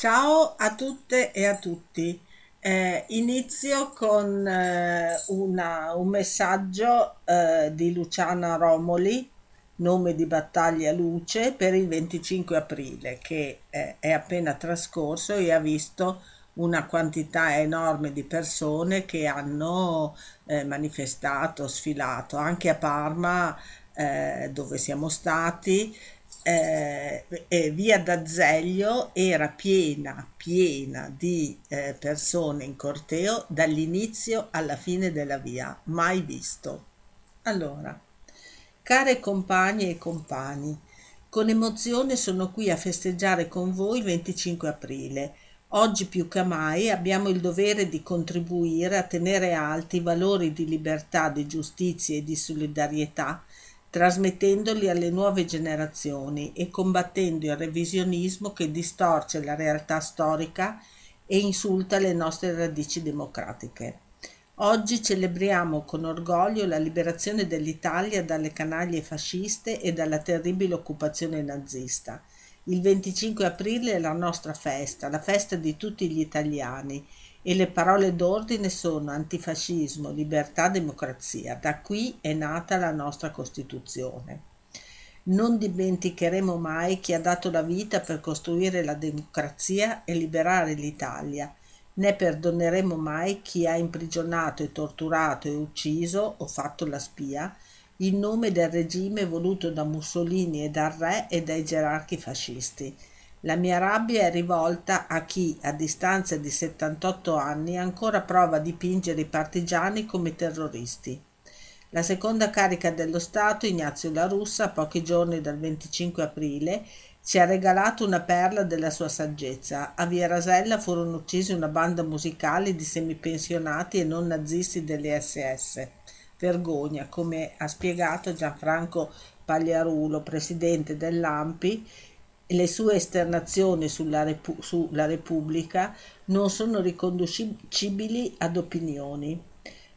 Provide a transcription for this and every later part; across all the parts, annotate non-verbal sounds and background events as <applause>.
Ciao a tutte e a tutti. Eh, inizio con eh, una- un messaggio eh, di Luciana Romoli, nome di battaglia Luce, per il 25 aprile, che eh, è appena trascorso e ha visto una quantità enorme di persone che hanno eh, manifestato, sfilato, anche a Parma, eh, dove siamo stati eh, e via d'Azeglio era piena, piena di eh, persone in corteo dall'inizio alla fine della via, mai visto. Allora, care compagne e compagni, con emozione sono qui a festeggiare con voi il 25 aprile. Oggi più che mai abbiamo il dovere di contribuire a tenere alti i valori di libertà, di giustizia e di solidarietà trasmettendoli alle nuove generazioni e combattendo il revisionismo che distorce la realtà storica e insulta le nostre radici democratiche. Oggi celebriamo con orgoglio la liberazione dell'Italia dalle canaglie fasciste e dalla terribile occupazione nazista. Il 25 aprile è la nostra festa, la festa di tutti gli italiani e le parole d'ordine sono antifascismo, libertà, democrazia. Da qui è nata la nostra Costituzione. Non dimenticheremo mai chi ha dato la vita per costruire la democrazia e liberare l'Italia, né perdoneremo mai chi ha imprigionato e torturato e ucciso o fatto la spia in nome del regime voluto da Mussolini e dal re e dai gerarchi fascisti la mia rabbia è rivolta a chi, a distanza di 78 anni, ancora prova a dipingere i partigiani come terroristi. La seconda carica dello Stato, Ignazio La Russa, a pochi giorni dal 25 aprile, ci ha regalato una perla della sua saggezza. A Via Rasella furono uccisi una banda musicale di semipensionati e non nazisti delle SS. Vergogna, come ha spiegato Gianfranco Pagliarulo, presidente dell'AMPI, le sue esternazioni sulla, Repu- sulla Repubblica non sono riconducibili ad opinioni.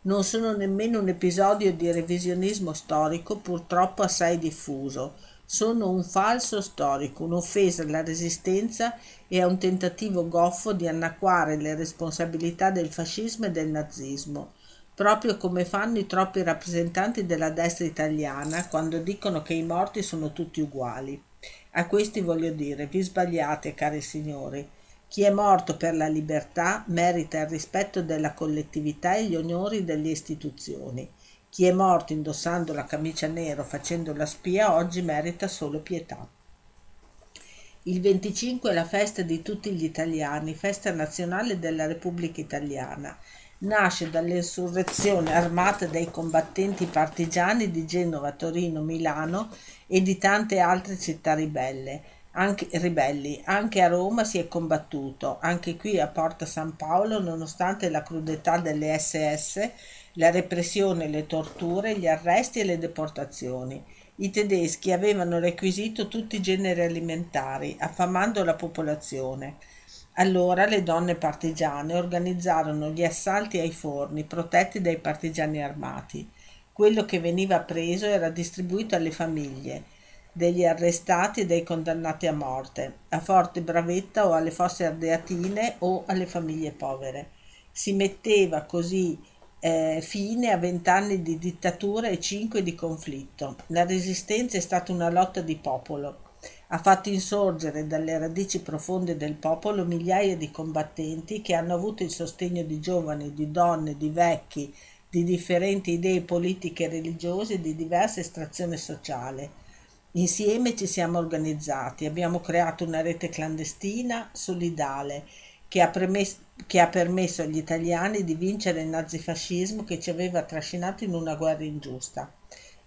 Non sono nemmeno un episodio di revisionismo storico purtroppo assai diffuso. Sono un falso storico, un'offesa alla resistenza e a un tentativo goffo di annacquare le responsabilità del fascismo e del nazismo, proprio come fanno i troppi rappresentanti della destra italiana quando dicono che i morti sono tutti uguali. A questi voglio dire, vi sbagliate, cari signori. Chi è morto per la libertà merita il rispetto della collettività e gli onori delle istituzioni. Chi è morto indossando la camicia nera o facendo la spia oggi merita solo pietà. Il 25 è la festa di tutti gli italiani, festa nazionale della Repubblica Italiana nasce dall'insurrezione armata dai combattenti partigiani di Genova, Torino, Milano e di tante altre città ribelle. Anche, ribelli. Anche a Roma si è combattuto, anche qui a Porta San Paolo, nonostante la crudetà delle SS, la repressione, le torture, gli arresti e le deportazioni. I tedeschi avevano requisito tutti i generi alimentari, affamando la popolazione. Allora le donne partigiane organizzarono gli assalti ai forni protetti dai partigiani armati. Quello che veniva preso era distribuito alle famiglie degli arrestati e dei condannati a morte, a Forte Bravetta o alle fosse ardeatine o alle famiglie povere. Si metteva così eh, fine a vent'anni di dittatura e cinque di conflitto. La resistenza è stata una lotta di popolo ha fatto insorgere dalle radici profonde del popolo migliaia di combattenti che hanno avuto il sostegno di giovani, di donne, di vecchi, di differenti idee politiche e religiose di diversa estrazione sociale. Insieme ci siamo organizzati, abbiamo creato una rete clandestina solidale che ha, premesso, che ha permesso agli italiani di vincere il nazifascismo che ci aveva trascinato in una guerra ingiusta.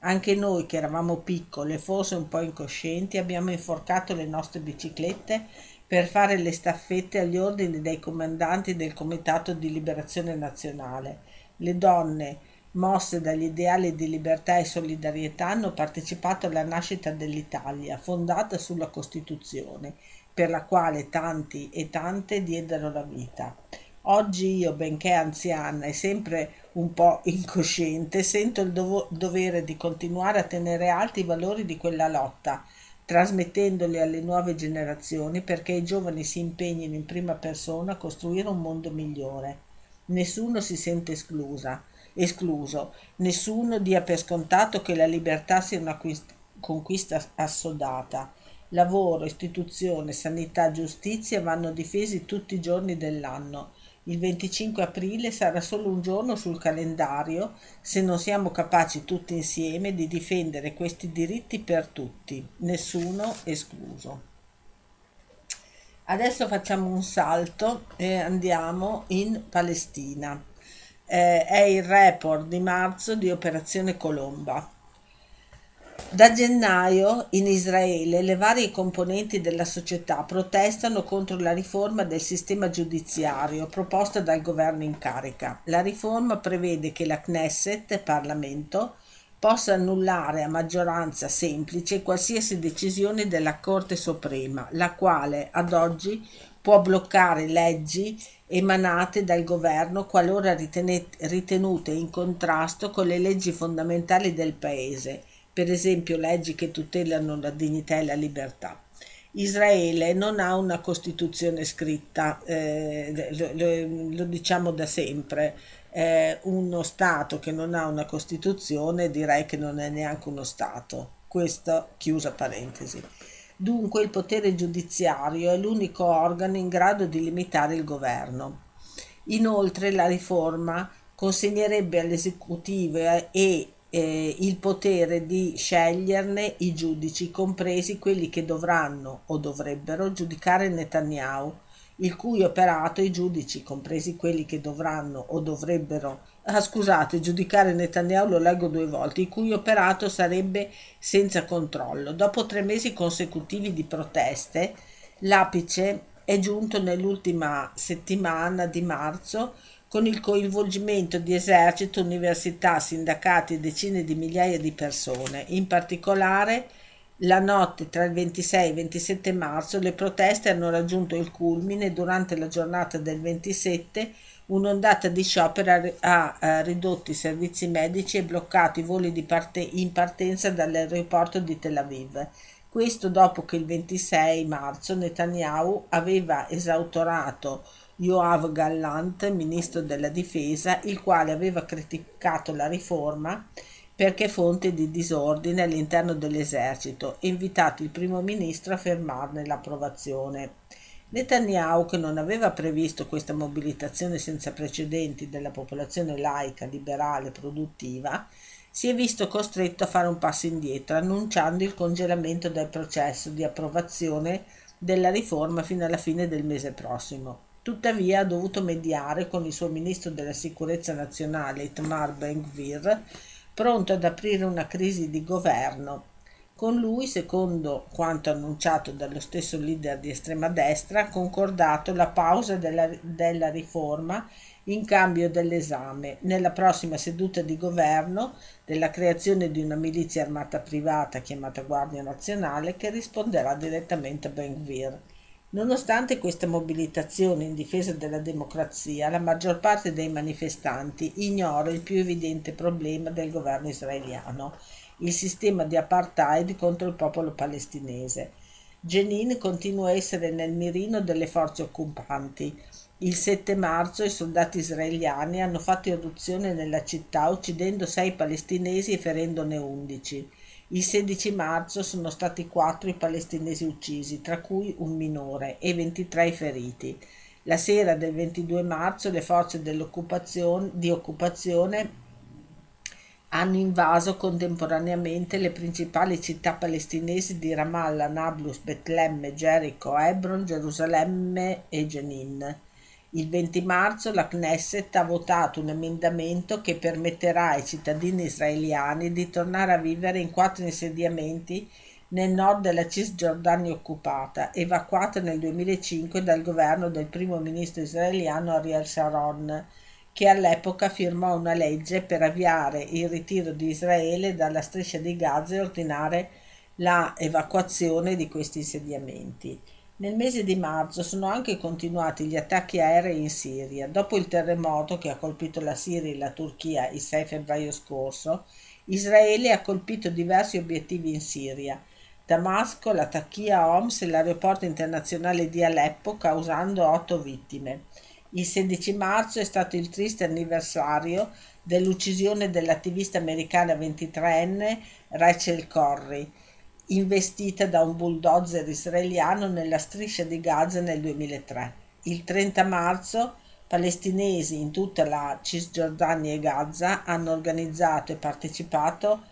Anche noi che eravamo piccole, forse un po' incoscienti, abbiamo inforcato le nostre biciclette per fare le staffette agli ordini dei comandanti del Comitato di Liberazione Nazionale. Le donne, mosse dagli ideali di libertà e solidarietà, hanno partecipato alla nascita dell'Italia, fondata sulla Costituzione, per la quale tanti e tante diedero la vita. Oggi io, benché anziana e sempre un po' incosciente, sento il dovo- dovere di continuare a tenere alti i valori di quella lotta, trasmettendoli alle nuove generazioni perché i giovani si impegnino in prima persona a costruire un mondo migliore. Nessuno si sente esclusa, escluso, nessuno dia per scontato che la libertà sia una conquista assodata. Lavoro, istituzione, sanità, giustizia vanno difesi tutti i giorni dell'anno il 25 aprile sarà solo un giorno sul calendario se non siamo capaci tutti insieme di difendere questi diritti per tutti, nessuno escluso. Adesso facciamo un salto e andiamo in Palestina. Eh, è il report di marzo di Operazione Colomba. Da gennaio in Israele le varie componenti della società protestano contro la riforma del sistema giudiziario proposta dal governo in carica. La riforma prevede che la Knesset, Parlamento, possa annullare a maggioranza semplice qualsiasi decisione della Corte Suprema, la quale ad oggi può bloccare leggi emanate dal governo qualora ritenute in contrasto con le leggi fondamentali del Paese per esempio leggi che tutelano la dignità e la libertà. Israele non ha una Costituzione scritta, eh, lo, lo, diciamo da sempre, eh, uno Stato che non ha una Costituzione direi che non è neanche uno Stato. Questo chiusa parentesi. Dunque il potere giudiziario è l'unico organo in grado di limitare il governo. Inoltre la riforma consegnerebbe all'esecutivo e eh, il potere di sceglierne i giudici, compresi quelli che dovranno o dovrebbero giudicare Netanyahu, il cui operato i giudici, compresi quelli che dovranno o dovrebbero Ah, scusate, giudicare Netanyahu lo leggo due volte, il cui operato sarebbe senza controllo. Dopo tre mesi consecutivi di proteste, l'apice è giunto nell'ultima settimana di marzo con il coinvolgimento di esercito, università, sindacati e decine di migliaia di persone. In particolare, la notte tra il 26 e il 27 marzo le proteste hanno raggiunto il culmine durante la giornata del 27 un'ondata di sciopero ha ridotto i servizi medici e bloccato i voli parte- in partenza dall'aeroporto di Tel Aviv. Questo dopo che il 26 marzo Netanyahu aveva esautorato Yoav Gallant, ministro della difesa, il quale aveva criticato la riforma perché fonte di disordine all'interno dell'esercito e invitato il primo ministro a fermarne l'approvazione. Netanyahu, che non aveva previsto questa mobilitazione senza precedenti della popolazione laica, liberale, produttiva, si è visto costretto a fare un passo indietro, annunciando il congelamento del processo di approvazione della riforma fino alla fine del mese prossimo. Tuttavia ha dovuto mediare con il suo ministro della sicurezza nazionale Itmar Ben-Gvir, pronto ad aprire una crisi di governo. Con lui, secondo quanto annunciato dallo stesso leader di estrema destra, ha concordato la pausa della, della riforma in cambio dell'esame nella prossima seduta di governo della creazione di una milizia armata privata chiamata Guardia Nazionale che risponderà direttamente a Ben-Gvir. Nonostante questa mobilitazione in difesa della democrazia, la maggior parte dei manifestanti ignora il più evidente problema del governo israeliano, il sistema di apartheid contro il popolo palestinese. Jenin continua a essere nel mirino delle forze occupanti. Il 7 marzo i soldati israeliani hanno fatto irruzione nella città uccidendo sei palestinesi e ferendone undici. Il 16 marzo sono stati quattro i palestinesi uccisi, tra cui un minore, e 23 feriti. La sera del 22 marzo le forze di occupazione hanno invaso contemporaneamente le principali città palestinesi di Ramallah, Nablus, Betlemme, Gerico, Hebron, Gerusalemme e Jenin. Il 20 marzo la Knesset ha votato un emendamento che permetterà ai cittadini israeliani di tornare a vivere in quattro insediamenti nel nord della Cisgiordania occupata, evacuata nel 2005 dal governo del primo ministro israeliano Ariel Sharon, che all'epoca firmò una legge per avviare il ritiro di Israele dalla striscia di Gaza e ordinare la evacuazione di questi insediamenti. Nel mese di marzo sono anche continuati gli attacchi aerei in Siria. Dopo il terremoto che ha colpito la Siria e la Turchia il 6 febbraio scorso, Israele ha colpito diversi obiettivi in Siria. Damasco, la Tachia Homs e l'aeroporto internazionale di Aleppo, causando otto vittime. Il 16 marzo è stato il triste anniversario dell'uccisione dell'attivista americana 23enne Rachel Corrie, investita da un bulldozer israeliano nella striscia di Gaza nel 2003. Il 30 marzo palestinesi in tutta la Cisgiordania e Gaza hanno organizzato e partecipato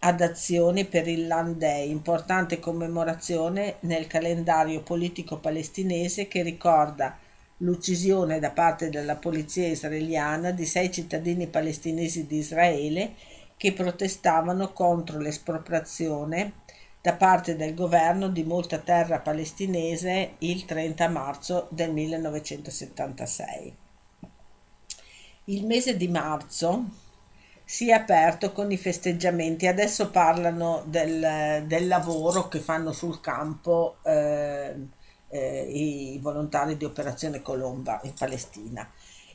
ad azioni per il Land Day, importante commemorazione nel calendario politico palestinese che ricorda l'uccisione da parte della polizia israeliana di sei cittadini palestinesi di Israele che protestavano contro l'espropriazione da parte del governo di molta terra palestinese il 30 marzo del 1976. Il mese di marzo si è aperto con i festeggiamenti, adesso parlano del, del lavoro che fanno sul campo eh, eh, i volontari di Operazione Colomba in Palestina.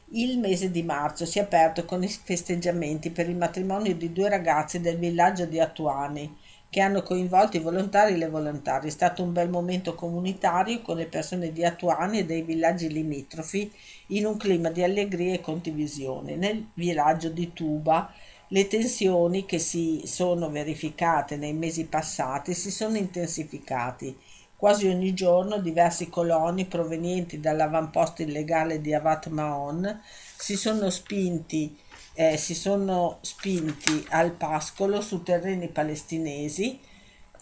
Il mese di marzo si è aperto con i festeggiamenti per il matrimonio di due ragazzi del villaggio di Attuani che hanno coinvolto i volontari e le volontarie. È stato un bel momento comunitario con le persone di Attuani e dei villaggi limitrofi in un clima di allegria e condivisione. Nel villaggio di Tuba le tensioni che si sono verificate nei mesi passati si sono intensificate. Quasi ogni giorno diversi coloni provenienti dall'avamposto illegale di Avat Maon si sono spinti, eh, si sono spinti al pascolo su terreni palestinesi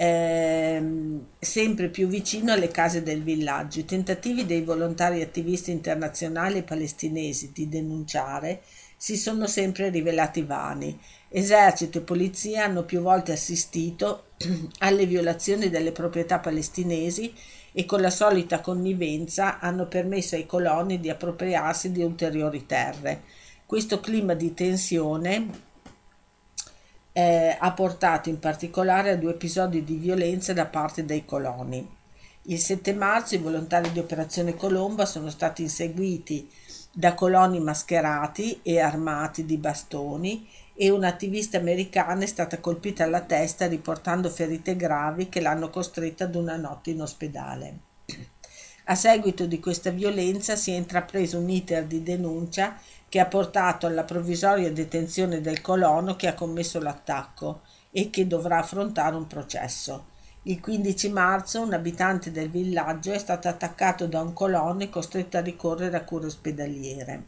ehm, sempre più vicino alle case del villaggio. I tentativi dei volontari attivisti internazionali palestinesi di denunciare si sono sempre rivelati vani. Esercito e polizia hanno più volte assistito <clears throat> alle violazioni delle proprietà palestinesi e con la solita connivenza hanno permesso ai coloni di appropriarsi di ulteriori terre. Questo clima di tensione eh, ha portato in particolare a due episodi di violenza da parte dei coloni. Il 7 marzo i volontari di Operazione Colomba sono stati inseguiti da coloni mascherati e armati di bastoni e un'attivista americana è stata colpita alla testa riportando ferite gravi che l'hanno costretta ad una notte in ospedale. A seguito di questa violenza si è intrapreso un iter di denuncia che ha portato alla provvisoria detenzione del colono che ha commesso l'attacco e che dovrà affrontare un processo. Il 15 marzo un abitante del villaggio è stato attaccato da un colono e costretto a ricorrere a cure ospedaliere.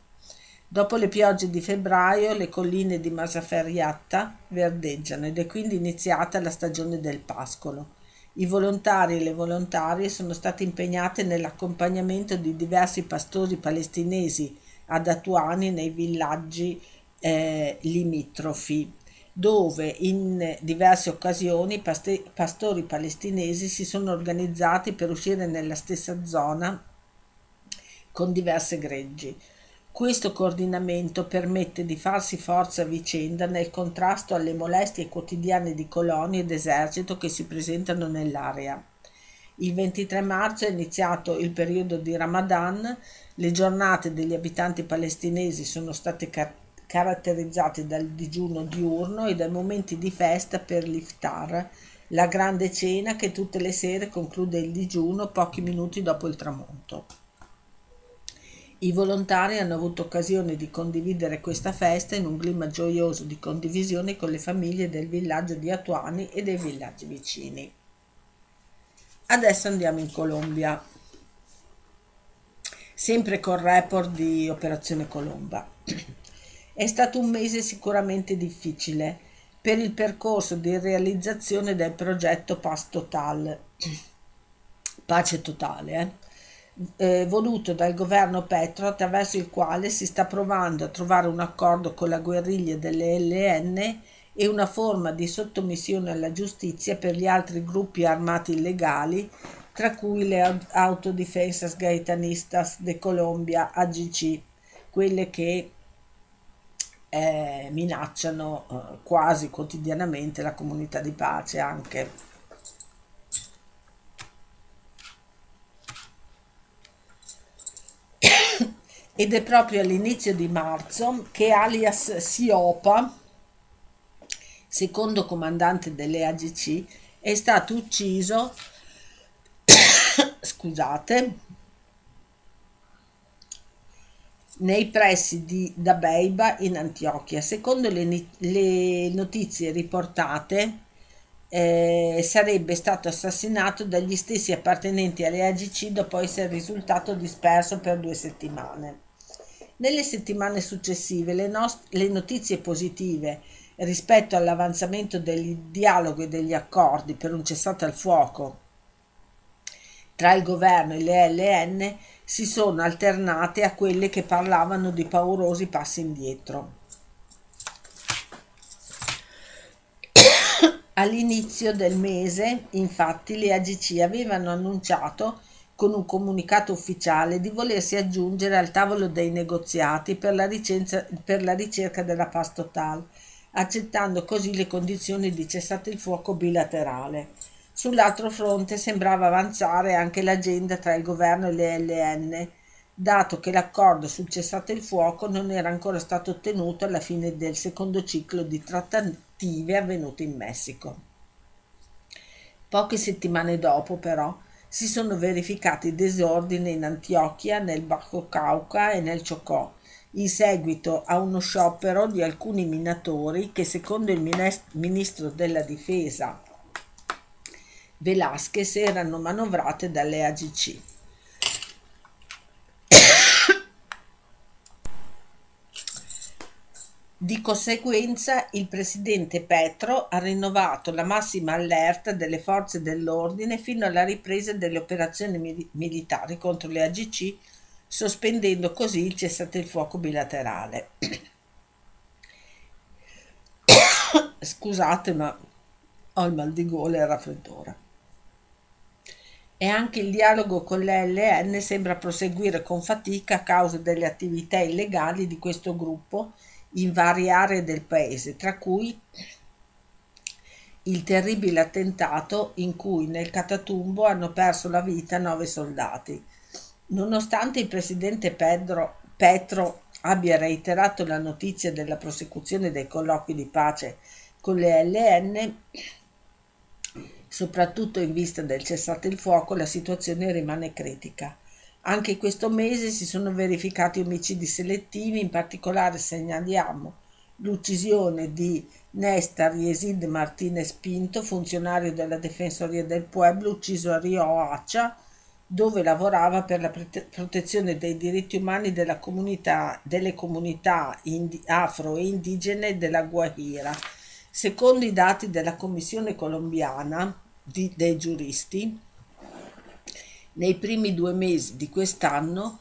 Dopo le piogge di febbraio le colline di Masaferiatta verdeggiano ed è quindi iniziata la stagione del pascolo. I volontari e le volontarie sono stati impegnati nell'accompagnamento di diversi pastori palestinesi ad Atuani nei villaggi eh, limitrofi dove in diverse occasioni paste- pastori palestinesi si sono organizzati per uscire nella stessa zona con diverse greggi. Questo coordinamento permette di farsi forza a vicenda nel contrasto alle molestie quotidiane di colonie ed esercito che si presentano nell'area. Il 23 marzo è iniziato il periodo di Ramadan, le giornate degli abitanti palestinesi sono state car- caratterizzate dal digiuno diurno e dai momenti di festa per l'iftar, la grande cena che tutte le sere conclude il digiuno pochi minuti dopo il tramonto. I volontari hanno avuto occasione di condividere questa festa in un clima gioioso di condivisione con le famiglie del villaggio di Atuani e dei villaggi vicini. Adesso andiamo in Colombia, sempre col report di Operazione Colomba. È stato un mese sicuramente difficile per il percorso di realizzazione del progetto Pace Total, pace totale, eh? eh, voluto dal governo Petro attraverso il quale si sta provando a trovare un accordo con la guerriglia delle LN e una forma di sottomissione alla giustizia per gli altri gruppi armati illegali, tra cui le Autodefensas Gaetanistas de Colombia AGC, quelle che eh, minacciano eh, quasi quotidianamente la comunità di pace anche. <coughs> Ed è proprio all'inizio di marzo che alias Siopa, secondo comandante delle AGC, è stato ucciso, <coughs> scusate, nei pressi di Dabeiba in Antiochia. Secondo le, le notizie riportate, eh, sarebbe stato assassinato dagli stessi appartenenti alle AGC dopo essere risultato disperso per due settimane. Nelle settimane successive le, le notizie positive rispetto all'avanzamento del dialogo e degli accordi per un cessato al fuoco tra il governo e le LN si sono alternate a quelle che parlavano di paurosi passi indietro. All'inizio del mese, infatti, le AGC avevano annunciato con un comunicato ufficiale di volersi aggiungere al tavolo dei negoziati per la, ricenza, per la ricerca della paz totale, accettando così le condizioni di cessate il fuoco bilaterale. Sull'altro fronte sembrava avanzare anche l'agenda tra il governo e le LN, dato che l'accordo sul cessate il fuoco non era ancora stato ottenuto alla fine del secondo ciclo di trattative avvenute in Messico. Poche settimane dopo, però, si sono verificati disordini in Antiochia, nel Bajo Cauca e nel Chocó, in seguito a uno sciopero di alcuni minatori che, secondo il ministro della difesa Velasquez, erano manovrate dalle AGC. <coughs> Di conseguenza il presidente Petro ha rinnovato la massima allerta delle forze dell'ordine fino alla ripresa delle operazioni mil- militari contro le AGC, sospendendo così il cessate il fuoco bilaterale. <coughs> Scusate, ma ho il mal di gola e il raffreddore. E anche il dialogo con l'LN sembra proseguire con fatica a causa delle attività illegali di questo gruppo in varie aree del paese, tra cui il terribile attentato in cui nel Catatumbo hanno perso la vita nove soldati. Nonostante il presidente Pedro, Petro abbia reiterato la notizia della prosecuzione dei colloqui di pace con le LN, soprattutto in vista del cessate il fuoco, la situazione rimane critica. Anche questo mese si sono verificati omicidi selettivi, in particolare segnaliamo l'uccisione di Nestor Yesid Martinez Pinto, funzionario della Difensoria del Pueblo, ucciso a Rio Hacha, dove lavorava per la protezione dei diritti umani comunità, delle comunità indi, afro e indigene della Guajira. Secondo i dati della Commissione colombiana di, dei giuristi, nei primi due mesi di quest'anno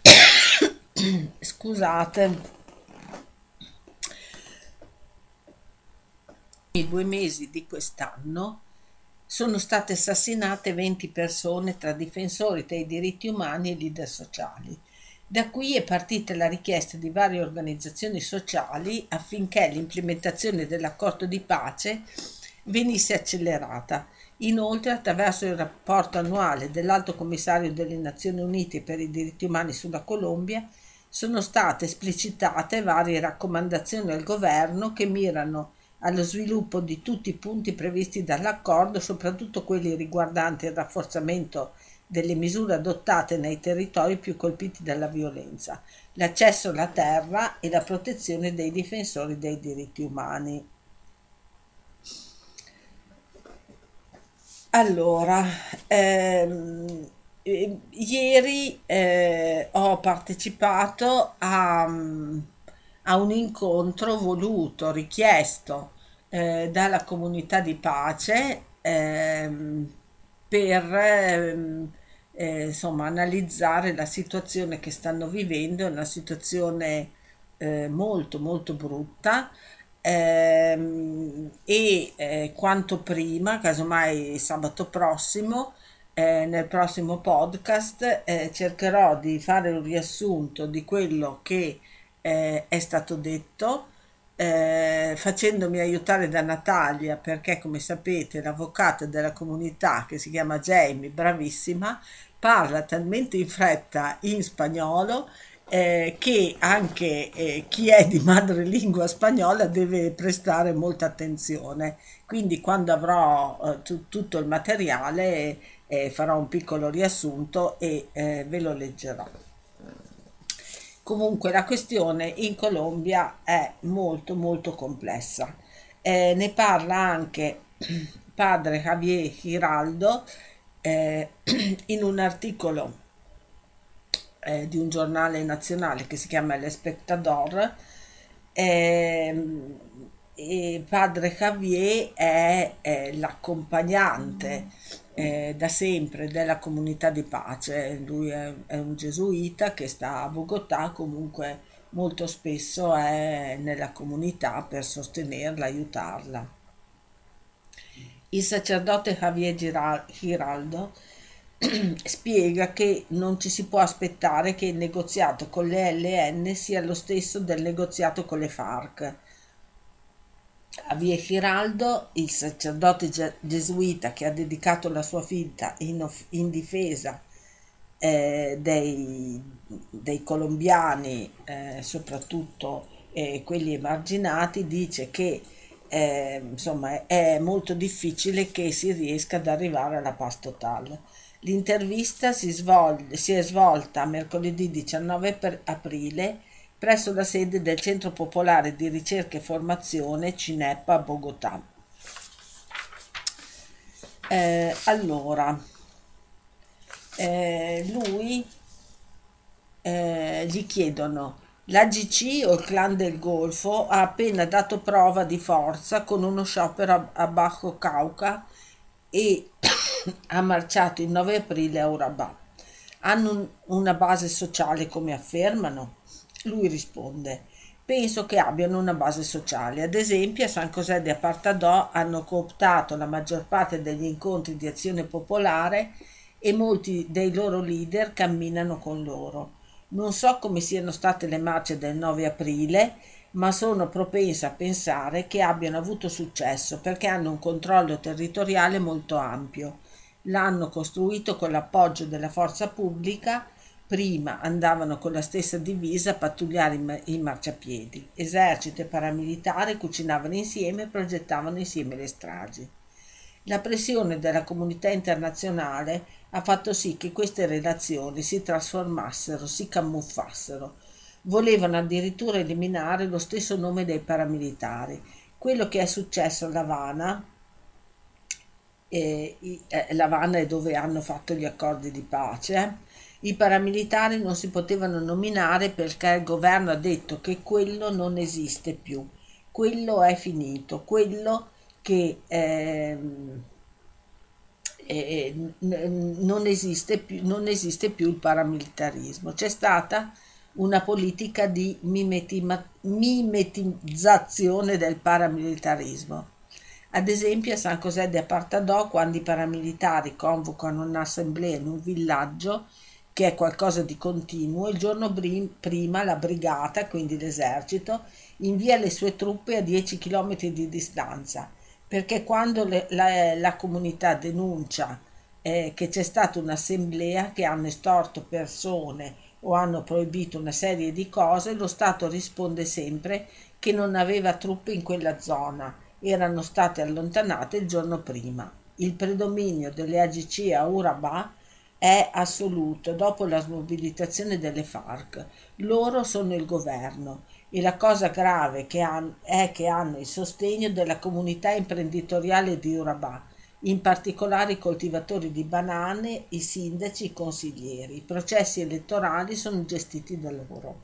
<coughs> scusate nei due mesi di quest'anno sono state assassinate 20 persone tra difensori dei diritti umani e leader sociali. Da qui è partita la richiesta di varie organizzazioni sociali affinché l'implementazione dell'accordo di pace venisse accelerata Inoltre, attraverso il rapporto annuale dell'Alto Commissario delle Nazioni Unite per i diritti umani sulla Colombia, sono state esplicitate varie raccomandazioni al governo che mirano allo sviluppo di tutti i punti previsti dall'accordo, soprattutto quelli riguardanti il rafforzamento delle misure adottate nei territori più colpiti dalla violenza, l'accesso alla terra e la protezione dei difensori dei diritti umani. Allora, ehm, eh, ieri eh, ho partecipato a, a un incontro voluto, richiesto eh, dalla comunità di pace ehm, per ehm, eh, insomma, analizzare la situazione che stanno vivendo, una situazione eh, molto molto brutta ehm, e eh, quanto prima, casomai sabato prossimo, eh, nel prossimo podcast eh, cercherò di fare un riassunto di quello che eh, è stato detto. Eh, facendomi aiutare da Natalia perché come sapete l'avvocata della comunità che si chiama Jamie, bravissima, parla talmente in fretta in spagnolo eh, che anche eh, chi è di madrelingua spagnola deve prestare molta attenzione. Quindi quando avrò eh, tu, tutto il materiale eh, farò un piccolo riassunto e eh, ve lo leggerò. Comunque la questione in Colombia è molto molto complessa. Eh, ne parla anche <clears throat> padre Javier Giraldo eh, <clears throat> in un articolo eh, di un giornale nazionale che si chiama L'Espectador. Eh, e padre Javier è l'accompagnante eh, da sempre della comunità di pace. Lui è, è, un gesuita che sta a Bogotà, comunque molto spesso è nella comunità per sostenerla, aiutarla. Il sacerdote Javier Giraldo <clears throat> spiega che non ci si può aspettare che il negoziato con le LN sia lo stesso del negoziato con le FARC. A Vie Giraldo, il sacerdote gesuita che ha dedicato la sua vita in, in difesa eh, dei, dei, colombiani, eh, soprattutto eh, quelli emarginati, dice che eh, insomma, è molto difficile che si riesca ad arrivare alla paz totale L'intervista si, svolge, si è svolta mercoledì 19 aprile presso la sede del Centro Popolare di Ricerca e Formazione Cinepa a Bogotà. Eh, allora, eh, lui eh, gli chiedono l'AGC o il clan del Golfo ha appena dato prova di forza con uno sciopero a, Bajo Cauca e <coughs> ha marciato il 9 aprile a Urabà. Hanno una base sociale come affermano? Lui risponde, penso che abbiano una base sociale. Ad esempio a San José de Apartadò hanno cooptato la maggior parte degli incontri di azione popolare e molti dei loro leader camminano con loro. Non so come siano state le marce del 9 aprile, ma sono propensa a pensare che abbiano avuto successo perché hanno un controllo territoriale molto ampio. L'hanno costruito con l'appoggio della forza pubblica, prima andavano con la stessa divisa a pattugliare i marciapiedi. Esercito e paramilitare cucinavano insieme e progettavano insieme le stragi. La pressione della comunità internazionale ha fatto sì che queste relazioni si trasformassero, si camuffassero, Volevano addirittura eliminare lo stesso nome dei paramilitari. Quello che è successo a Lavana, eh, eh, Lavana è dove hanno fatto gli accordi di pace, i paramilitari non si potevano nominare perché il governo ha detto che quello non esiste più, quello è finito, quello che eh, eh, non, esiste più, non esiste più il paramilitarismo. C'è stata una politica di mimetizzazione del paramilitarismo. Ad esempio a San José de Apartadò, quando i paramilitari convocano un'assemblea in un villaggio, che è qualcosa di continuo, il giorno prima la brigata, quindi l'esercito, invia le sue truppe a 10 km di distanza, perché quando le, la, la, comunità denuncia eh, che c'è stata un'assemblea che hanno estorto persone o hanno proibito una serie di cose, lo Stato risponde sempre che non aveva truppe in quella zona, erano state allontanate il giorno prima. Il predominio delle AGC a Urabà è assoluto dopo la smobilitazione delle FARC. Loro sono il governo e la cosa grave che han, è che hanno il sostegno della comunità imprenditoriale di Urabà in particolare i coltivatori di banane, i sindaci, i consiglieri. I processi elettorali sono gestiti da loro.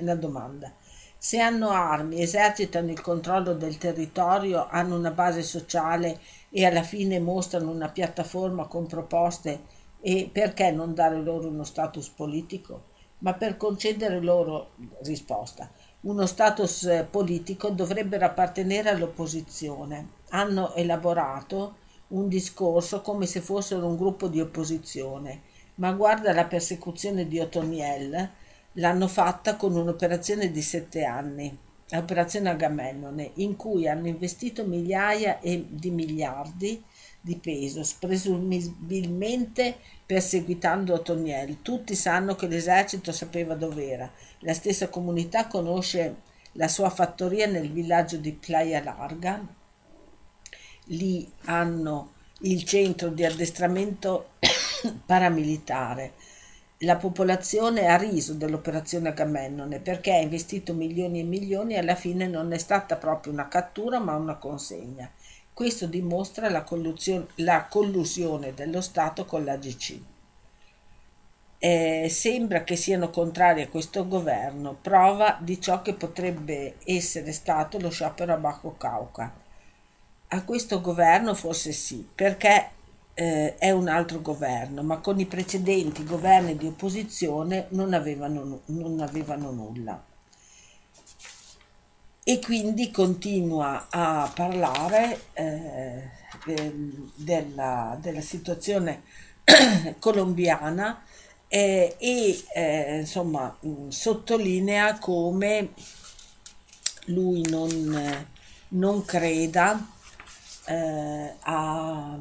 La domanda. Se hanno armi, esercitano il controllo del territorio, hanno una base sociale e alla fine mostrano una piattaforma con proposte e perché non dare loro uno status politico? Ma per concedere loro risposta, uno status eh, politico dovrebbero appartenere all'opposizione. Hanno elaborato un discorso come se fossero un gruppo di opposizione, ma guarda la persecuzione di Otoniel, l'hanno fatta con un'operazione di sette anni, l'operazione Agamennone, in cui hanno investito migliaia di miliardi di peso, presumibilmente perseguitando Otoniel. Tutti sanno che l'esercito sapeva dov'era. La stessa comunità conosce la sua fattoria nel villaggio di Playa Larga. Lì hanno il centro di addestramento <coughs> paramilitare. La popolazione ha riso dell'operazione Agamennone perché ha investito milioni e milioni e alla fine non è stata proprio una cattura ma una consegna. Questo dimostra la, la collusione dello Stato con l'AGC. Eh, sembra che siano contrari a questo governo, prova di ciò che potrebbe essere stato lo sciopero a Baco Cauca. A questo governo forse sì, perché eh, è un altro governo, ma con i precedenti governi di opposizione non avevano, non avevano nulla e quindi continua a parlare eh, della, della, situazione <clears throat> colombiana eh, e eh, insomma sottolinea come lui non, non creda eh, a,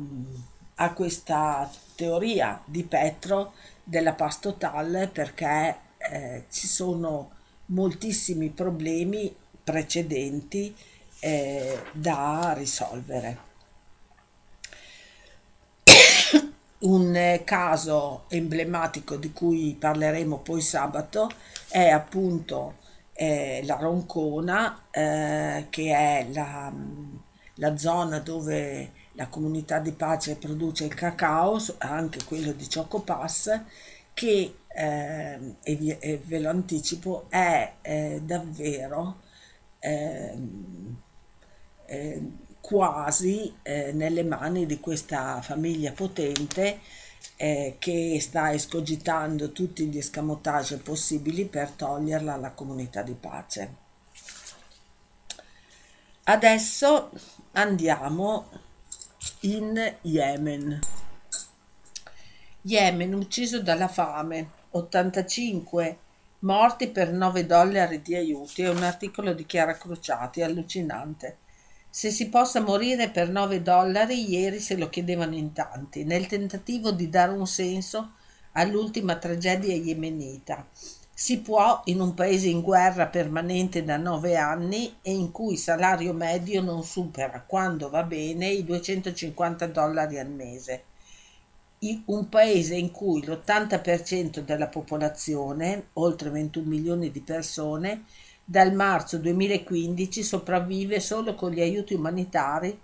a, questa teoria di Petro della paz total perché eh, ci sono moltissimi problemi precedenti eh, da risolvere. <coughs> Un caso emblematico di cui parleremo poi sabato è appunto eh, la Roncona, eh, che è la, la, zona dove la comunità di pace produce il cacao, anche quello di Chocopass, che, eh, e, vi, e, ve lo anticipo, è eh, davvero eh, quasi eh, nelle mani di questa famiglia potente eh, che sta escogitando tutti gli escamotage possibili per toglierla alla comunità di pace. Adesso andiamo in Yemen. Yemen ucciso dalla fame, 85 Morti per 9 dollari di aiuti è un articolo di Chiara Crociati, allucinante. Se si possa morire per 9 dollari, ieri se lo chiedevano in tanti, nel tentativo di dare un senso all'ultima tragedia yemenita. Si può in un paese in guerra permanente da 9 anni e in cui il salario medio non supera, quando va bene, i 250 dollari al mese un paese in cui l'80% della popolazione, oltre 21 milioni di persone, dal marzo 2015 sopravvive solo con gli aiuti umanitari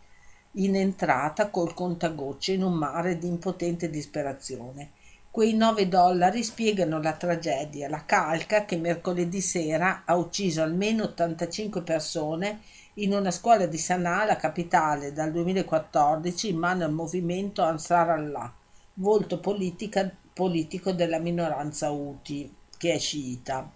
in entrata col contagocce in un mare di impotente disperazione. Quei 9 dollari spiegano la tragedia, la calca che mercoledì sera ha ucciso almeno 85 persone in una scuola di Sana'a, la capitale, dal 2014 in mano al movimento Ansar Allah volto politica, politico della minoranza Houthi, che è sciita.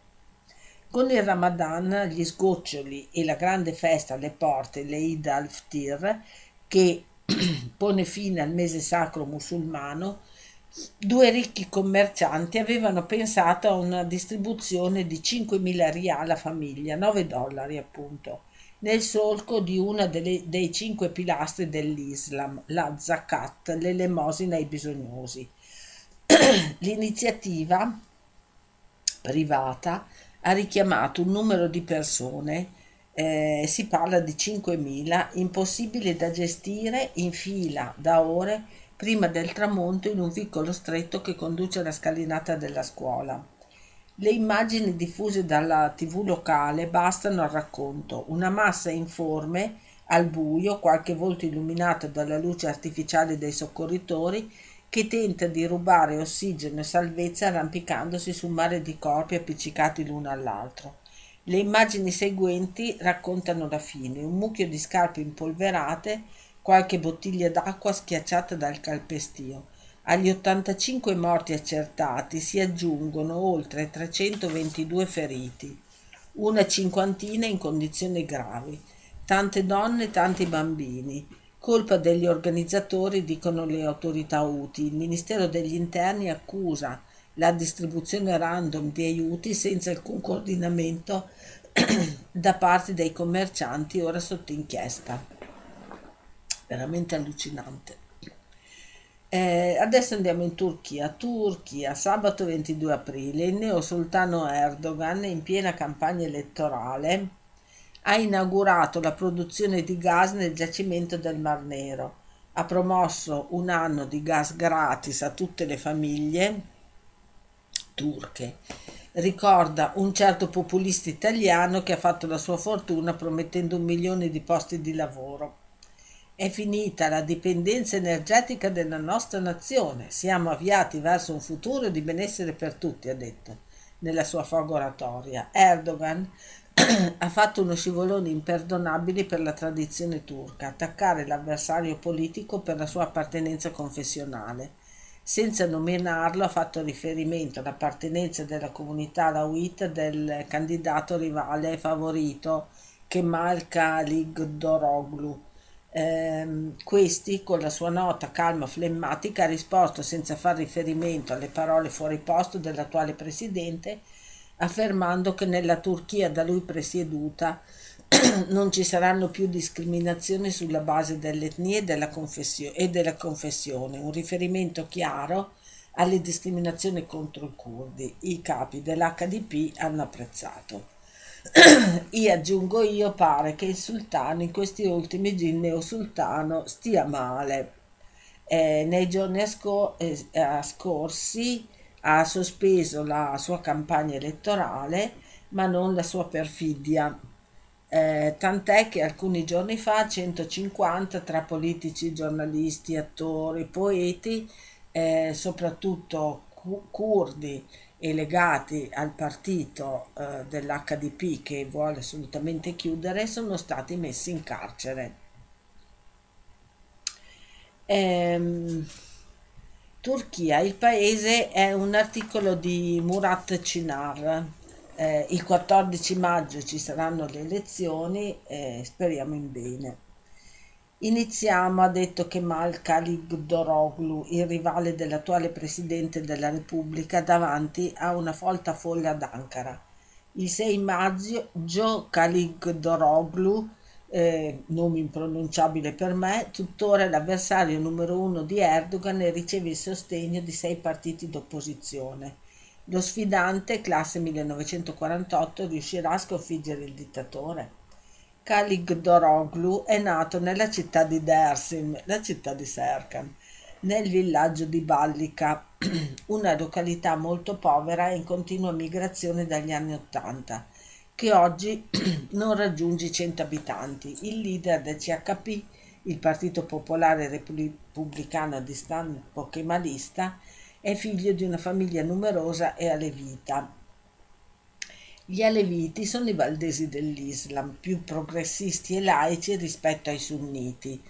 Con il Ramadan, gli sgoccioli e la grande festa alle porte, l'Eid al-Ftir, che <clears throat> pone fine al mese sacro musulmano, due ricchi commercianti avevano pensato a una distribuzione di 5.000 rial a famiglia, 9 dollari appunto, nel solco di uno dei cinque pilastri dell'Islam, la zakat, l'elemosina ai bisognosi. <clears throat> L'iniziativa privata ha richiamato un numero di persone, eh, si parla di 5.000, impossibile da gestire in fila da ore prima del tramonto in un vicolo stretto che conduce alla scalinata della scuola. Le immagini diffuse dalla tv locale bastano al racconto. Una massa informe, al buio, qualche volto illuminato dalla luce artificiale dei soccorritori, che tenta di rubare ossigeno e salvezza arrampicandosi su un mare di corpi appiccicati l'uno all'altro. Le immagini seguenti raccontano la fine, un mucchio di scarpe impolverate, qualche bottiglia d'acqua schiacciata dal calpestio. Agli 85 morti accertati si aggiungono oltre 322 feriti, una cinquantina in condizioni gravi, tante donne, tanti bambini. Colpa degli organizzatori, dicono le autorità UTI. Il Ministero degli Interni accusa la distribuzione random di aiuti senza alcun coordinamento <clears throat> da parte dei commercianti ora sotto inchiesta. Veramente allucinante. Eh, adesso andiamo in Turchia. Turchia, sabato 22 aprile, il neo sultano Erdogan, in piena campagna elettorale, ha inaugurato la produzione di gas nel giacimento del Mar Nero. Ha promosso un anno di gas gratis a tutte le famiglie turche. Ricorda un certo populista italiano che ha fatto la sua fortuna promettendo un milione di posti di lavoro. È finita la dipendenza energetica della nostra nazione. Siamo avviati verso un futuro di benessere per tutti, ha detto nella sua fogoratoria. Erdogan <clears throat> ha fatto uno scivolone imperdonabile per la tradizione turca, attaccare l'avversario politico per la sua appartenenza confessionale. Senza nominarlo ha fatto riferimento all'appartenenza della comunità alawita del candidato rivale favorito Kemal Kılıçdaroğlu eh, questi, con la sua nota calma flemmatica, ha risposto senza far riferimento alle parole fuori posto dell'attuale presidente, affermando che nella Turchia da lui presieduta <clears throat> non ci saranno più discriminazioni sulla base dell'etnia e della, e della confessione, un riferimento chiaro alle discriminazioni contro i curdi. I capi dell'HDP hanno apprezzato. Io aggiungo io pare che il sultano in questi ultimi giorni il neo sultano stia male. Eh, nei giorni eh, scorsi ha sospeso la sua campagna elettorale ma non la sua perfidia. Eh, tant'è che alcuni giorni fa 150 tra politici, giornalisti, attori, poeti, eh, soprattutto cu- e legati al partito eh, dell'HDP che vuole assolutamente chiudere sono stati messi in carcere. Ehm, Turchia, il paese è un articolo di Murat Cinar. Eh, il 14 maggio ci saranno le elezioni e speriamo in bene. Iniziamo, ha detto Kemal Kılıçdaroğlu, il rivale dell'attuale presidente della Repubblica, davanti a una folta folla ad Ankara. Il 6 maggio Kılıçdaroğlu, eh, nome impronunciabile per me, tuttora l'avversario numero uno di Erdogan riceve il sostegno di sei partiti d'opposizione. Lo sfidante, classe 1948, riuscirà a sconfiggere il dittatore? Kaligdoroglu è nato nella città di Dersim, la città di Serkan, nel villaggio di Ballica, <clears throat> una località molto povera e in continua migrazione dagli anni Ottanta, che oggi <clears throat> non raggiunge i 100 abitanti. Il leader del CHP, il Partito Popolare Repubblicano di stampo kemalista, è figlio di una famiglia numerosa e alevita gli aleviti sono i valdesi dell'Islam, più progressisti e laici rispetto ai sunniti.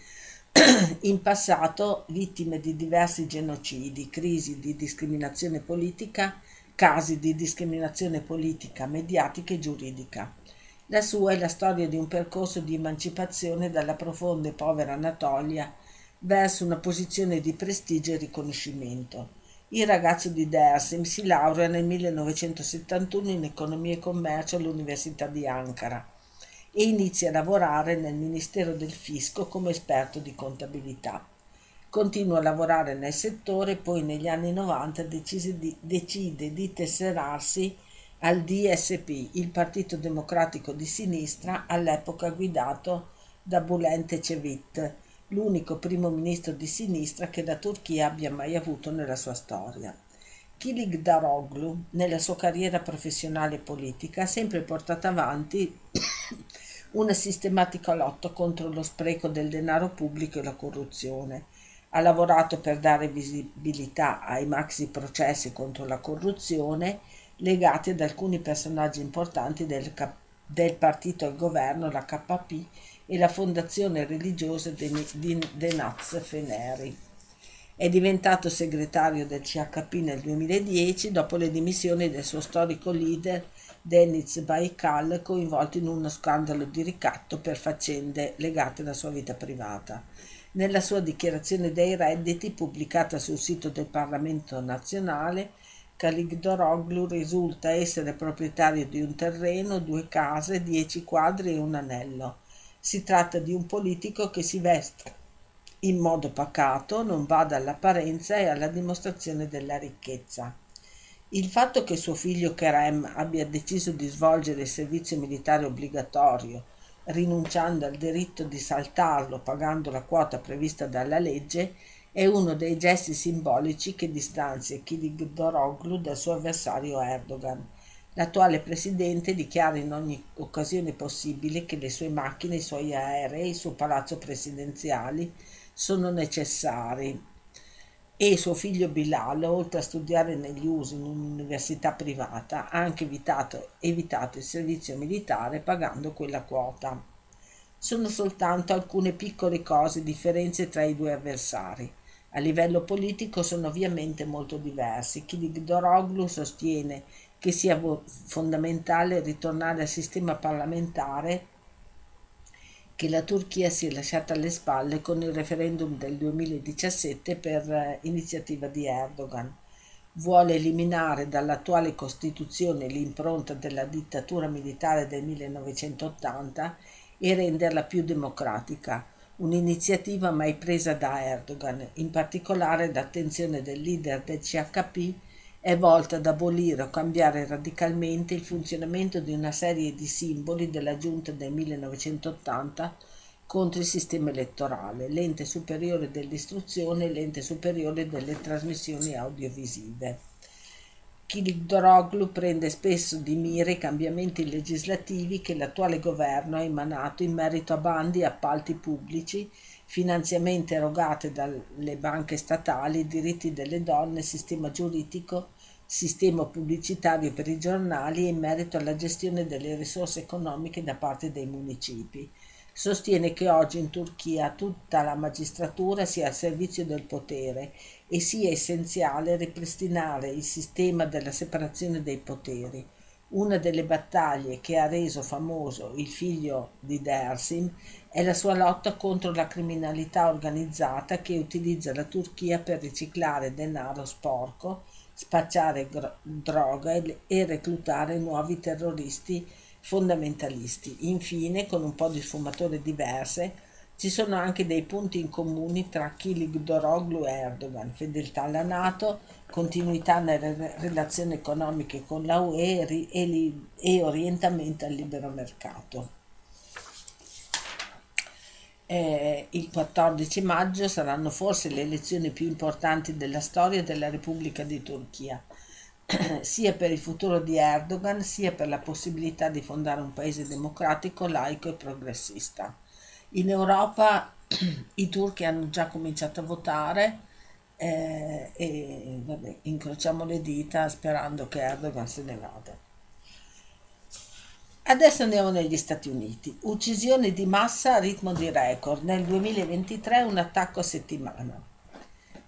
<clears throat> In passato vittime di diversi genocidi, crisi di discriminazione politica, casi di discriminazione politica, mediatica e giuridica. La sua è la storia di un percorso di emancipazione dalla profonda e povera Anatolia verso una posizione di prestigio e riconoscimento. Il ragazzo di Dersim si laurea nel 1971 in economia e commercio all'Università di Ankara e inizia a lavorare nel Ministero del Fisco come esperto di contabilità. Continua a lavorare nel settore, poi negli anni 90 decide di, decide di tesserarsi al DSP, il Partito Democratico di Sinistra, all'epoca guidato da Bülent Ecevit, l'unico primo ministro di sinistra che la Turchia abbia mai avuto nella sua storia. Kilik Daroglu, nella sua carriera professionale e politica, ha sempre portato avanti <coughs> una sistematica lotta contro lo spreco del denaro pubblico e la corruzione. Ha lavorato per dare visibilità ai maxi processi contro la corruzione legati ad alcuni personaggi importanti del, del partito al governo, la KP, e la fondazione religiosa di Denaz Feneri. È diventato segretario del CHP nel 2010 dopo le dimissioni del suo storico leader Deniz Baikal coinvolto in uno scandalo di ricatto per faccende legate alla sua vita privata. Nella sua dichiarazione dei redditi pubblicata sul sito del Parlamento nazionale, Kaligdoroglu risulta essere proprietario di un terreno, due case, dieci quadri e un anello. Si tratta di un politico che si veste in modo pacato, non bada all'apparenza e alla dimostrazione della ricchezza. Il fatto che suo figlio Kerem abbia deciso di svolgere il servizio militare obbligatorio, rinunciando al diritto di saltarlo pagando la quota prevista dalla legge, è uno dei gesti simbolici che distanzia Kiligdaroglu dal suo avversario Erdogan. L'attuale presidente dichiara in ogni occasione possibile che le sue macchine, i suoi aerei, il suo palazzo presidenziali sono necessari e suo figlio Bilal, oltre a studiare negli USA in un'università privata, ha anche evitato, evitato il servizio militare pagando quella quota. Sono soltanto alcune piccole cose, differenze tra i due avversari. A livello politico sono ovviamente molto diversi. Kiligdaroglu sostiene che sia fondamentale ritornare al sistema parlamentare che la Turchia si è lasciata alle spalle con il referendum del 2017 per eh, iniziativa di Erdogan. Vuole eliminare dall'attuale Costituzione l'impronta della dittatura militare del 1980 e renderla più democratica, un'iniziativa mai presa da Erdogan, in particolare l'attenzione del leader del CHP è volta ad abolire o cambiare radicalmente il funzionamento di una serie di simboli della giunta del 1980 contro il sistema elettorale, l'ente superiore dell'istruzione e l'ente superiore delle trasmissioni audiovisive. Kilikdoroglu prende spesso di mira i cambiamenti legislativi che l'attuale governo ha emanato in merito a bandi e appalti pubblici, finanziamenti erogati dalle banche statali, diritti delle donne, sistema giuridico sistema pubblicitario per i giornali in merito alla gestione delle risorse economiche da parte dei municipi. Sostiene che oggi in Turchia tutta la magistratura sia al servizio del potere e sia essenziale ripristinare il sistema della separazione dei poteri. Una delle battaglie che ha reso famoso il figlio di Dersim è la sua lotta contro la criminalità organizzata che utilizza la Turchia per riciclare denaro sporco spacciare gro- droga e, e reclutare nuovi terroristi fondamentalisti. Infine, con un po' di sfumature diverse, ci sono anche dei punti in comune tra Kiligdaroglu e Erdogan, fedeltà alla Nato, continuità nelle relazioni economiche con la UE e, e orientamento al libero mercato. Eh, il 14 maggio saranno forse le elezioni più importanti della storia della Repubblica di Turchia, <clears throat> sia per il futuro di Erdogan sia per la possibilità di fondare un paese democratico, laico e progressista. In Europa <clears throat> i turchi hanno già cominciato a votare eh, e vabbè, incrociamo le dita sperando che Erdogan se ne vada. Adesso andiamo negli Stati Uniti. Uccisioni di massa a ritmo di record. Nel 2023 un attacco a settimana.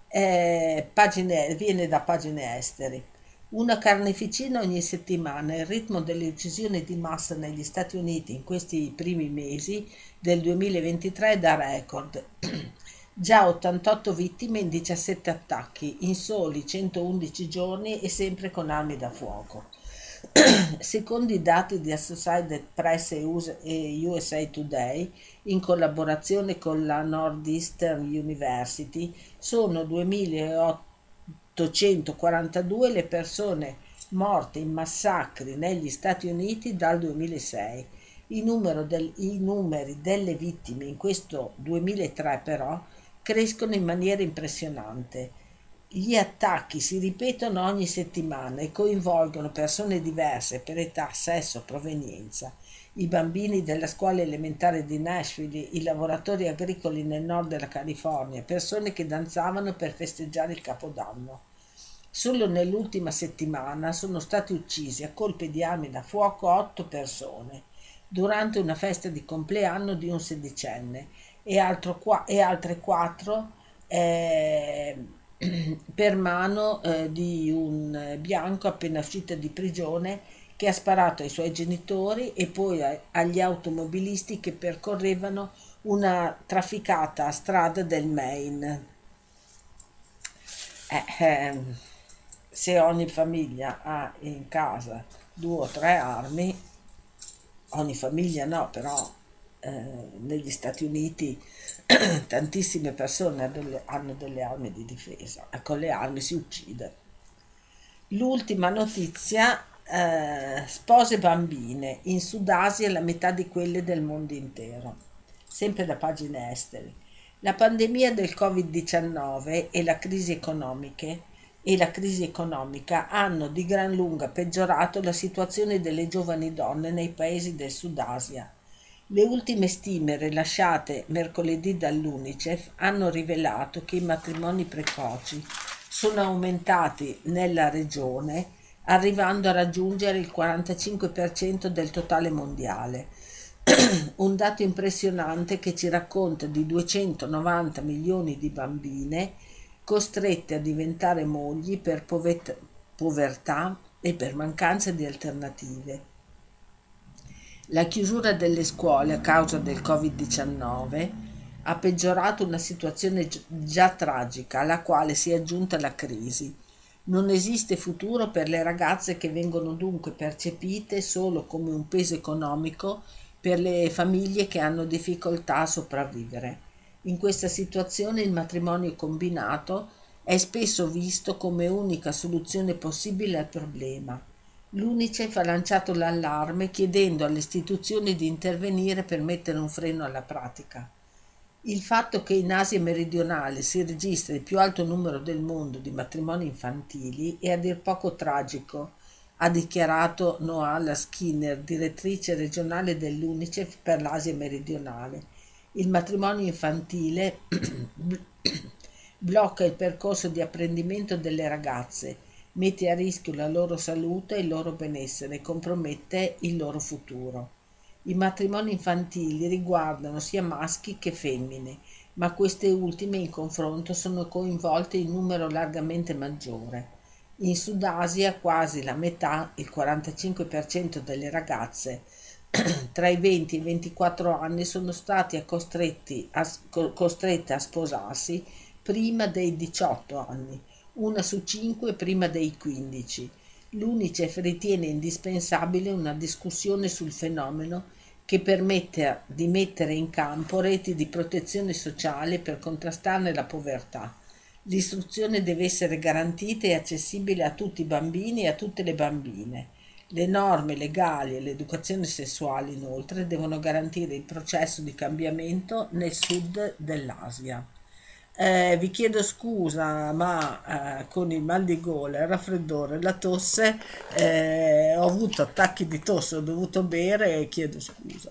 Eh, pagine, viene da pagine esteri. Una carneficina ogni settimana. Il ritmo delle uccisioni di massa negli Stati Uniti in questi primi mesi del 2023 è da record. <clears throat> Già 88 vittime in 17 attacchi, in soli 111 giorni e sempre con armi da fuoco. <clears throat> Secondo i dati di Associated Press e USA Today, in collaborazione con la Northeastern University, sono 2.842 le persone morte in massacri negli Stati Uniti dal 2006. I, del, I numeri delle vittime in questo 2003 però crescono in maniera impressionante gli attacchi si ripetono ogni settimana e coinvolgono persone diverse per età, sesso, provenienza. I bambini della scuola elementare di Nashville, i lavoratori agricoli nel nord della California, persone che danzavano per festeggiare il Capodanno. Solo nell'ultima settimana sono stati uccisi a colpi di armi da fuoco otto persone durante una festa di compleanno di un sedicenne e, qua- e altre quattro eh, <clears throat> per mano eh, di un bianco appena uscito di prigione che ha sparato ai suoi genitori e poi a, agli automobilisti che percorrevano una trafficata strada del Maine. Eh, eh, se ogni famiglia ha in casa due o tre armi, ogni famiglia no, però eh, negli Stati Uniti <clears throat> tantissime persone hanno delle armi di difesa e con le armi si uccide. L'ultima notizia, eh, spose bambine, in Sudasia la metà di quelle del mondo intero, sempre da pagine estere. La pandemia del Covid-19 e la crisi economiche e la crisi economica hanno di gran lunga peggiorato la situazione delle giovani donne nei paesi del Sud Asia. Le ultime stime rilasciate mercoledì dall'UNICEF hanno rivelato che i matrimoni precoci sono aumentati nella regione arrivando a raggiungere il 45% del totale mondiale. <clears throat> Un dato impressionante che ci racconta di 290 milioni di bambine costrette a diventare mogli per povertà e per mancanza di alternative. La chiusura delle scuole a causa del Covid-19 ha peggiorato una situazione già tragica alla quale si è aggiunta la crisi. Non esiste futuro per le ragazze che vengono dunque percepite solo come un peso economico per le famiglie che hanno difficoltà a sopravvivere. In questa situazione il matrimonio combinato è spesso visto come unica soluzione possibile al problema. L'Unicef ha lanciato l'allarme chiedendo alle istituzioni di intervenire per mettere un freno alla pratica. Il fatto che in Asia meridionale si registra il più alto numero del mondo di matrimoni infantili è a dir poco tragico, ha dichiarato Noala Skinner, direttrice regionale dell'Unicef per l'Asia meridionale il matrimonio infantile <clears throat> blocca il percorso di apprendimento delle ragazze, mette a rischio la loro salute e il loro benessere e compromette il loro futuro. I matrimoni infantili riguardano sia maschi che femmine, ma queste ultime in confronto sono coinvolte in numero largamente maggiore. In Sudasia quasi la metà, il 45% delle ragazze <clears throat> tra i 20 e i 24 anni sono a, costrette a sposarsi prima dei 18 anni, una su cinque prima dei 15. L'UNICEF ritiene indispensabile una discussione sul fenomeno che permetta di mettere in campo reti di protezione sociale per contrastarne la povertà. L'istruzione deve essere garantita e accessibile a tutti i bambini e a tutte le bambine le norme legali e l'educazione sessuale, inoltre, devono garantire il processo di cambiamento nel sud dell'Asia. Eh, vi chiedo scusa, ma eh, con il mal di gola, il raffreddore, la tosse, eh, ho avuto attacchi di tosse, ho dovuto bere e chiedo scusa.